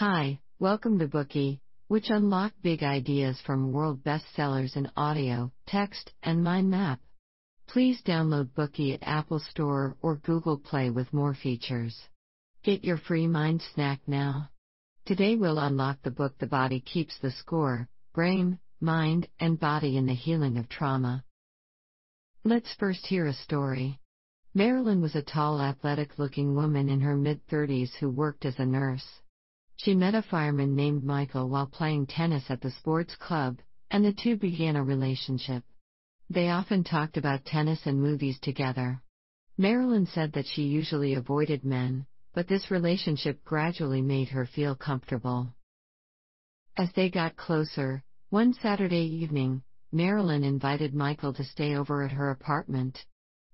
Hi, welcome to Bookey, which unlock big ideas from world bestsellers in audio, text, and mind map. Please download Bookey at Apple Store or Google Play with more features. Get your free mind snack now. Today we'll unlock the book The Body Keeps the Score Brain, Mind, and Body in the Healing of Trauma. Let's first hear a story. Marilyn was a tall, athletic looking woman in her mid 30s who worked as a nurse. She met a fireman named Michael while playing tennis at the sports club, and the two began a relationship. They often talked about tennis and movies together. Marilyn said that she usually avoided men, but this relationship gradually made her feel comfortable. As they got closer, one Saturday evening, Marilyn invited Michael to stay over at her apartment.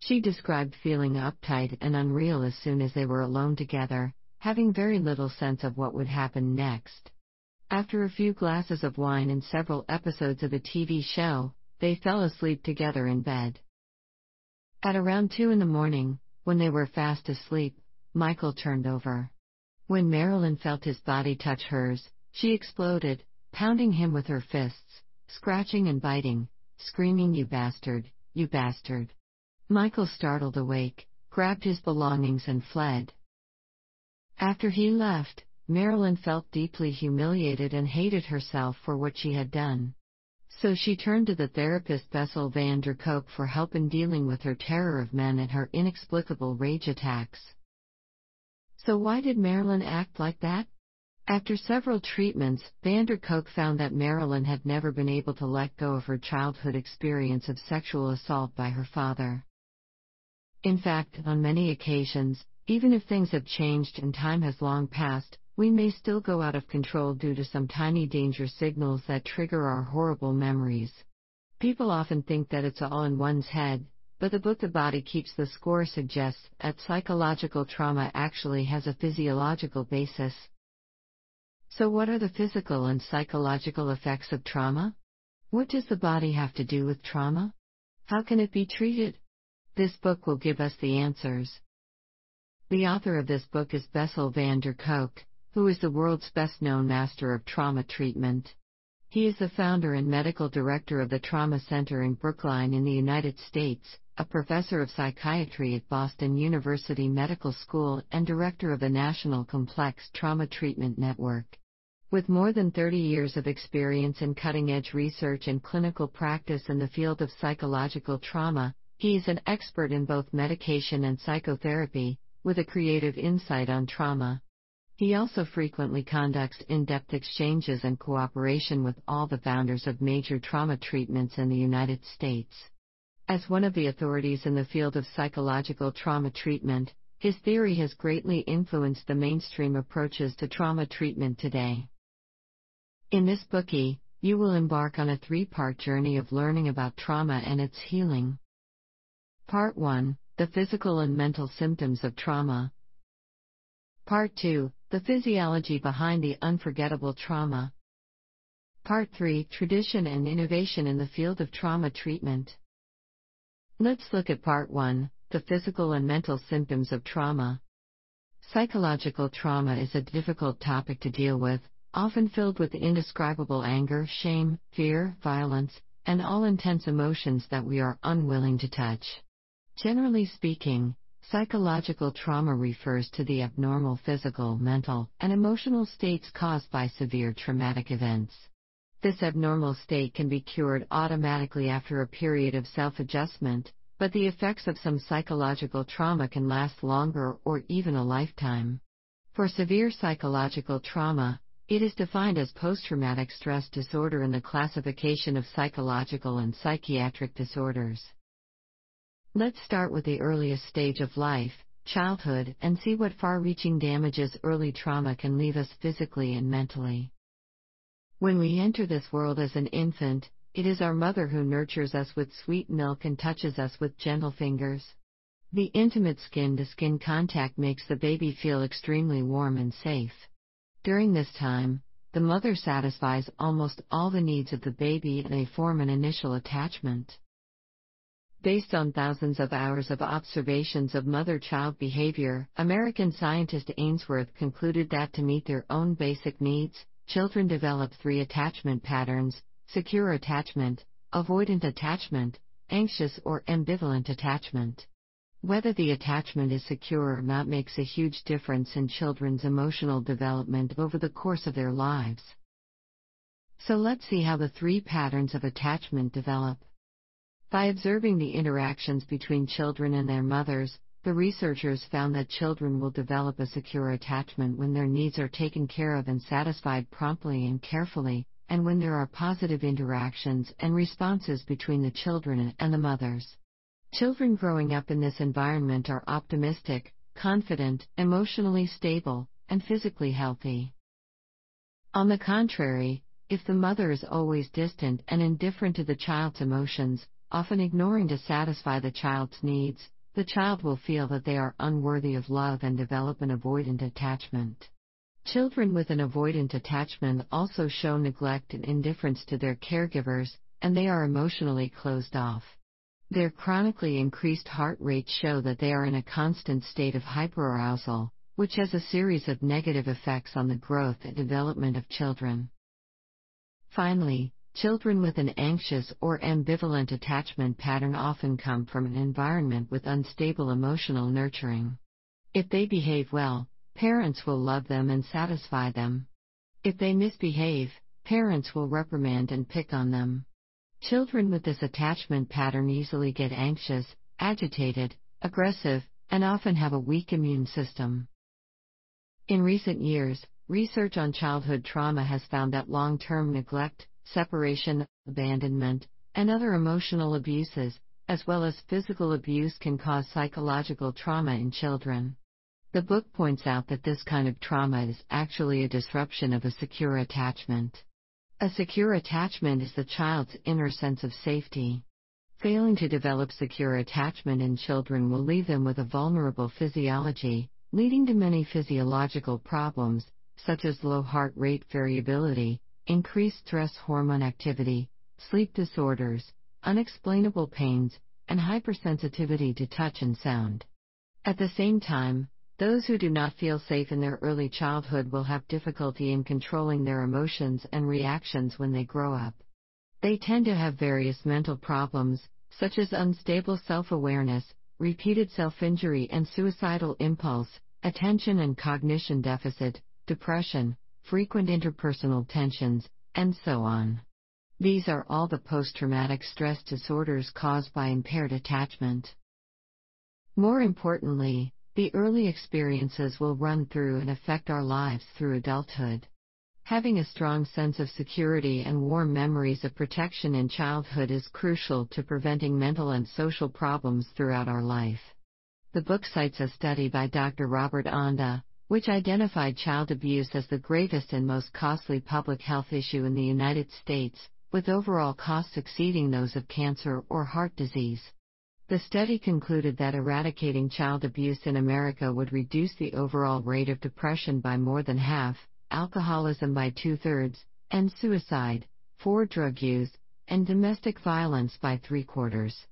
She described feeling uptight and unreal as soon as they were alone together, having very little sense of what would happen next. After a few glasses of wine and several episodes of a TV show, they fell asleep together in bed. At around 2 in the morning, when they were fast asleep, Michael turned over. When Marilyn felt his body touch hers, she exploded, pounding him with her fists, scratching and biting, screaming, You bastard, you bastard. Michael startled awake, grabbed his belongings, and fled. After he left, Marilyn felt deeply humiliated and hated herself for what she had done. So she turned to the therapist Bessel van der Kolk for help in dealing with her terror of men and her inexplicable rage attacks. So, why did Marilyn act like that? After several treatments, van der Kolk found that Marilyn had never been able to let go of her childhood experience of sexual assault by her father. In fact, on many occasions, even if things have changed and time has long passed, we may still go out of control due to some tiny danger signals that trigger our horrible memories. People often think that it's all in one's head, but the book The Body Keeps the Score suggests that psychological trauma actually has a physiological basis. So, what are the physical and psychological effects of trauma? What does the body have to do with trauma? How can it be treated? This book will give us the answers. The author of this book is Bessel van der Kolk, who is the world's best known master of trauma treatment. He is the founder and medical director of the Trauma Center in Brookline in the United States, a professor of psychiatry at Boston University Medical School, and director of the National Complex Trauma Treatment Network. With more than 30 years of experience in cutting edge research and clinical practice in the field of psychological trauma, he is an expert in both medication and psychotherapy, with a creative insight on trauma. He also frequently conducts in depth exchanges and cooperation with all the founders of major trauma treatments in the United States. As one of the authorities in the field of psychological trauma treatment, his theory has greatly influenced the mainstream approaches to trauma treatment today. In this Bookey, you will embark on a three part journey of learning about trauma and its healing. Part 1 The Physical and Mental Symptoms of Trauma. Part 2 The Physiology Behind the Unforgettable Trauma. Part 3 Tradition and Innovation in the Field of Trauma Treatment. Let's look at Part 1 The Physical and Mental Symptoms of Trauma. Psychological trauma is a difficult topic to deal with, often filled with indescribable anger, shame, fear, violence, and all intense emotions that we are unwilling to touch. Generally speaking, psychological trauma refers to the abnormal physical, mental, and emotional states caused by severe traumatic events. This abnormal state can be cured automatically after a period of self adjustment, but the effects of some psychological trauma can last longer or even a lifetime. For severe psychological trauma, it is defined as post traumatic stress disorder in the classification of psychological and psychiatric disorders. Let's start with the earliest stage of life, childhood, and see what far reaching damages early trauma can leave us physically and mentally. When we enter this world as an infant, it is our mother who nurtures us with sweet milk and touches us with gentle fingers. The intimate skin to skin contact makes the baby feel extremely warm and safe. During this time, the mother satisfies almost all the needs of the baby and they form an initial attachment. Based on thousands of hours of observations of mother child behavior, American scientist Ainsworth concluded that to meet their own basic needs, children develop three attachment patterns secure attachment, avoidant attachment, anxious or ambivalent attachment. Whether the attachment is secure or not makes a huge difference in children's emotional development over the course of their lives. So let's see how the three patterns of attachment develop. By observing the interactions between children and their mothers, the researchers found that children will develop a secure attachment when their needs are taken care of and satisfied promptly and carefully, and when there are positive interactions and responses between the children and the mothers. Children growing up in this environment are optimistic, confident, emotionally stable, and physically healthy. On the contrary, if the mother is always distant and indifferent to the child's emotions, often ignoring to satisfy the child's needs, the child will feel that they are unworthy of love and develop an avoidant attachment. Children with an avoidant attachment also show neglect and indifference to their caregivers, and they are emotionally closed off. Their chronically increased heart rates show that they are in a constant state of hyperarousal, which has a series of negative effects on the growth and development of children. Finally, Children with an anxious or ambivalent attachment pattern often come from an environment with unstable emotional nurturing. If they behave well, parents will love them and satisfy them. If they misbehave, parents will reprimand and pick on them. Children with this attachment pattern easily get anxious, agitated, aggressive, and often have a weak immune system. In recent years, research on childhood trauma has found that long term neglect, separation, abandonment, and other emotional abuses, as well as physical abuse, can cause psychological trauma in children. The book points out that this kind of trauma is actually a disruption of a secure attachment. A secure attachment is the child's inner sense of safety. Failing to develop secure attachment in children will leave them with a vulnerable physiology, leading to many physiological problems, such as low heart rate variability, increased stress hormone activity, sleep disorders, unexplainable pains, and hypersensitivity to touch and sound. At the same time, those who do not feel safe in their early childhood will have difficulty in controlling their emotions and reactions when they grow up. They tend to have various mental problems, such as unstable self awareness, repeated self injury and suicidal impulse, attention and cognition deficit, depression, frequent interpersonal tensions, and so on. These are all the post traumatic stress disorders caused by impaired attachment. More importantly, the early experiences will run through and affect our lives through adulthood. Having a strong sense of security and warm memories of protection in childhood is crucial to preventing mental and social problems throughout our life. The book cites a study by Dr. Robert Anda, which identified child abuse as the gravest and most costly public health issue in the United States, with overall costs exceeding those of cancer or heart disease. The study concluded that eradicating child abuse in America would reduce the overall rate of depression by more than half, alcoholism by two thirds, and suicide, for drug use, and domestic violence by three quarters.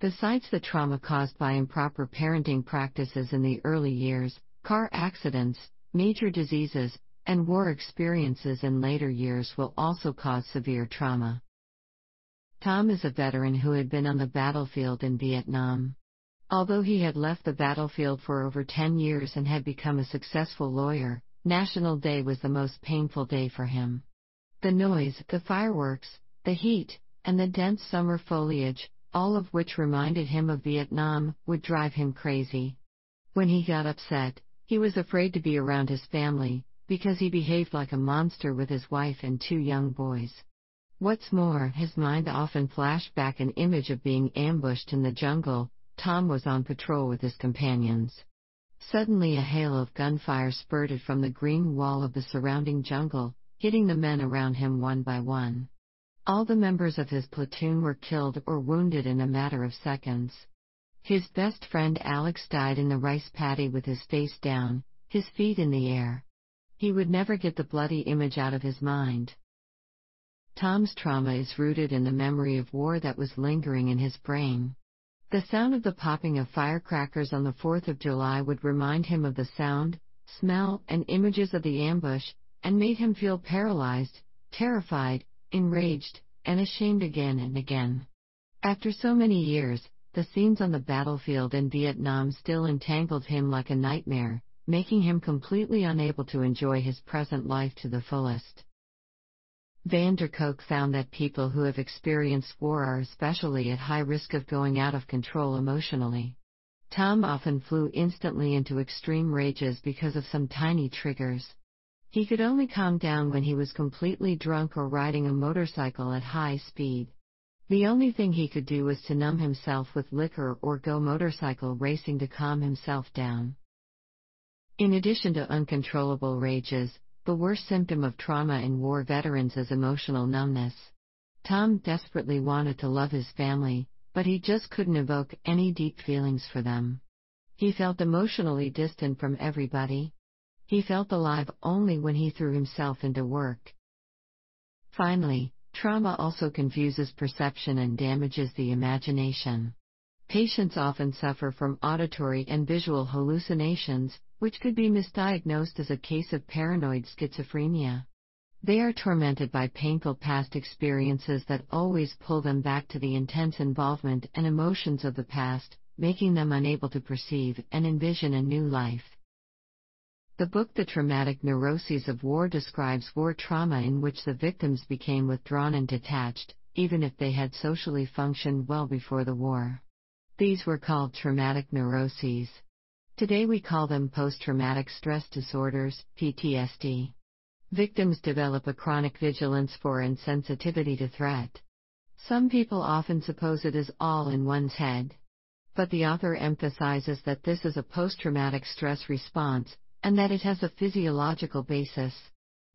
Besides the trauma caused by improper parenting practices in the early years, car accidents, major diseases, and war experiences in later years will also cause severe trauma. Tom is a veteran who had been on the battlefield in Vietnam. Although he had left the battlefield for over 10 years and had become a successful lawyer, National Day was the most painful day for him. The noise, the fireworks, the heat, and the dense summer foliage, all of which reminded him of Vietnam, would drive him crazy. When he got upset, he was afraid to be around his family, because he behaved like a monster with his wife and two young boys. What's more, his mind often flashed back an image of being ambushed in the jungle. Tom was on patrol with his companions. Suddenly, a hail of gunfire spurted from the green wall of the surrounding jungle, hitting the men around him one by one. All the members of his platoon were killed or wounded in a matter of seconds. His best friend Alex died in the rice paddy with his face down, his feet in the air. He would never get the bloody image out of his mind. Tom's trauma is rooted in the memory of war that was lingering in his brain. The sound of the popping of firecrackers on the 4th of July would remind him of the sound, smell, and images of the ambush, and made him feel paralyzed, terrified, enraged, and ashamed again and again. After so many years, the scenes on the battlefield in Vietnam still entangled him like a nightmare, making him completely unable to enjoy his present life to the fullest. Van der Kolk found that people who have experienced war are especially at high risk of going out of control emotionally. Tom often flew instantly into extreme rages because of some tiny triggers. He could only calm down when he was completely drunk or riding a motorcycle at high speed. The only thing he could do was to numb himself with liquor or go motorcycle racing to calm himself down. In addition to uncontrollable rages, the worst symptom of trauma in war veterans is emotional numbness. Tom desperately wanted to love his family, but he just couldn't evoke any deep feelings for them. He felt emotionally distant from everybody. He felt alive only when he threw himself into work. Finally, Trauma also confuses perception and damages the imagination. Patients often suffer from auditory and visual hallucinations, which could be misdiagnosed as a case of paranoid schizophrenia. They are tormented by painful past experiences that always pull them back to the intense involvement and emotions of the past, making them unable to perceive and envision a new life. The book The Traumatic Neuroses of War describes war trauma in which the victims became withdrawn and detached, even if they had socially functioned well before the war. These were called traumatic neuroses. Today we call them post traumatic stress disorders, PTSD. Victims develop a chronic vigilance for and sensitivity to threat. Some people often suppose it is all in one's head. But the author emphasizes that this is a post traumatic stress response, and that it has a physiological basis.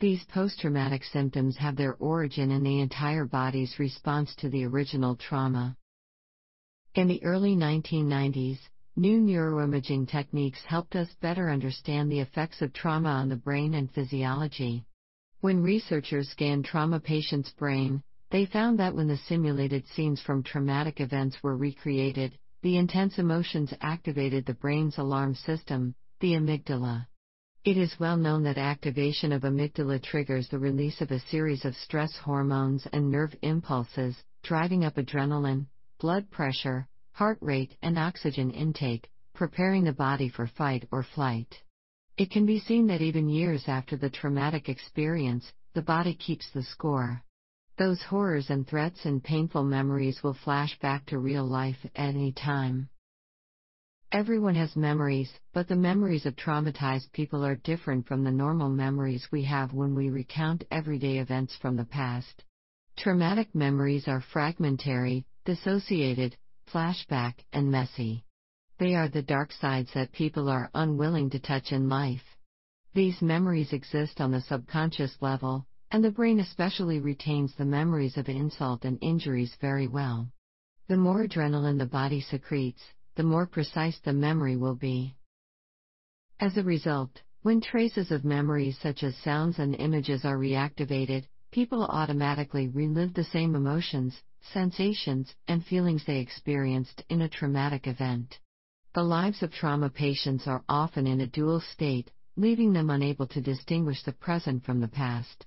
These post traumatic symptoms have their origin in the entire body's response to the original trauma. In the early 1990s, new neuroimaging techniques helped us better understand the effects of trauma on the brain and physiology. When researchers scanned trauma patients' brain, they found that when the simulated scenes from traumatic events were recreated, the intense emotions activated the brain's alarm system, the amygdala. It is well known that activation of amygdala triggers the release of a series of stress hormones and nerve impulses, driving up adrenaline, blood pressure, heart rate, and oxygen intake, preparing the body for fight or flight. It can be seen that even years after the traumatic experience, the body keeps the score. Those horrors and threats and painful memories will flash back to real life at any time. Everyone has memories, but the memories of traumatized people are different from the normal memories we have when we recount everyday events from the past. Traumatic memories are fragmentary, dissociated, flashback, and messy. They are the dark sides that people are unwilling to touch in life. These memories exist on the subconscious level, and the brain especially retains the memories of insult and injuries very well. The more adrenaline the body secretes, the more precise the memory will be. As a result, when traces of memories such as sounds and images are reactivated, people automatically relive the same emotions, sensations, and feelings they experienced in a traumatic event. The lives of trauma patients are often in a dual state, leaving them unable to distinguish the present from the past.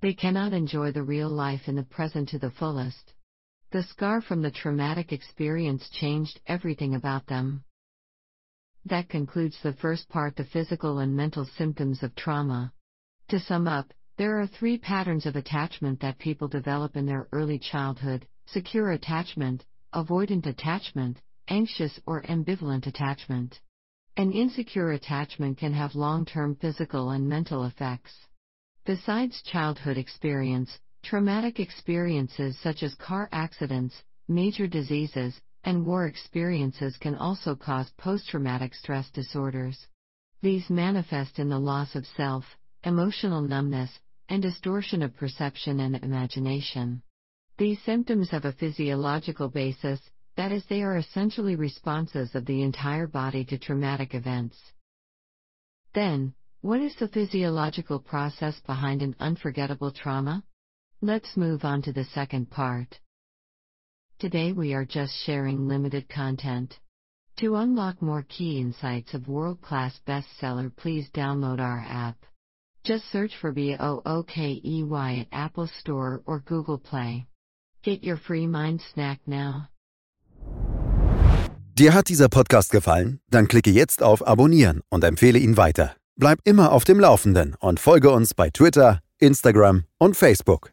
They cannot enjoy the real life in the present to the fullest. The scar from the traumatic experience changed everything about them. That concludes the first part the physical and mental symptoms of trauma. To sum up, there are three patterns of attachment that people develop in their early childhood secure attachment, avoidant attachment, anxious or ambivalent attachment. An insecure attachment can have long term physical and mental effects. Besides childhood experience, Traumatic experiences such as car accidents, major diseases, and war experiences can also cause post traumatic stress disorders. These manifest in the loss of self, emotional numbness, and distortion of perception and imagination. These symptoms have a physiological basis, that is, they are essentially responses of the entire body to traumatic events. Then, what is the physiological process behind an unforgettable trauma? Let's move on to the second part. Today we are just sharing limited content. To unlock more key insights of world class bestseller, please download our app. Just search for BOOKEY at Apple Store or Google Play. Get your free mind snack now. Dir hat dieser Podcast gefallen? Dann klicke jetzt auf Abonnieren und empfehle ihn weiter. Bleib immer auf dem Laufenden und folge uns bei Twitter, Instagram und Facebook.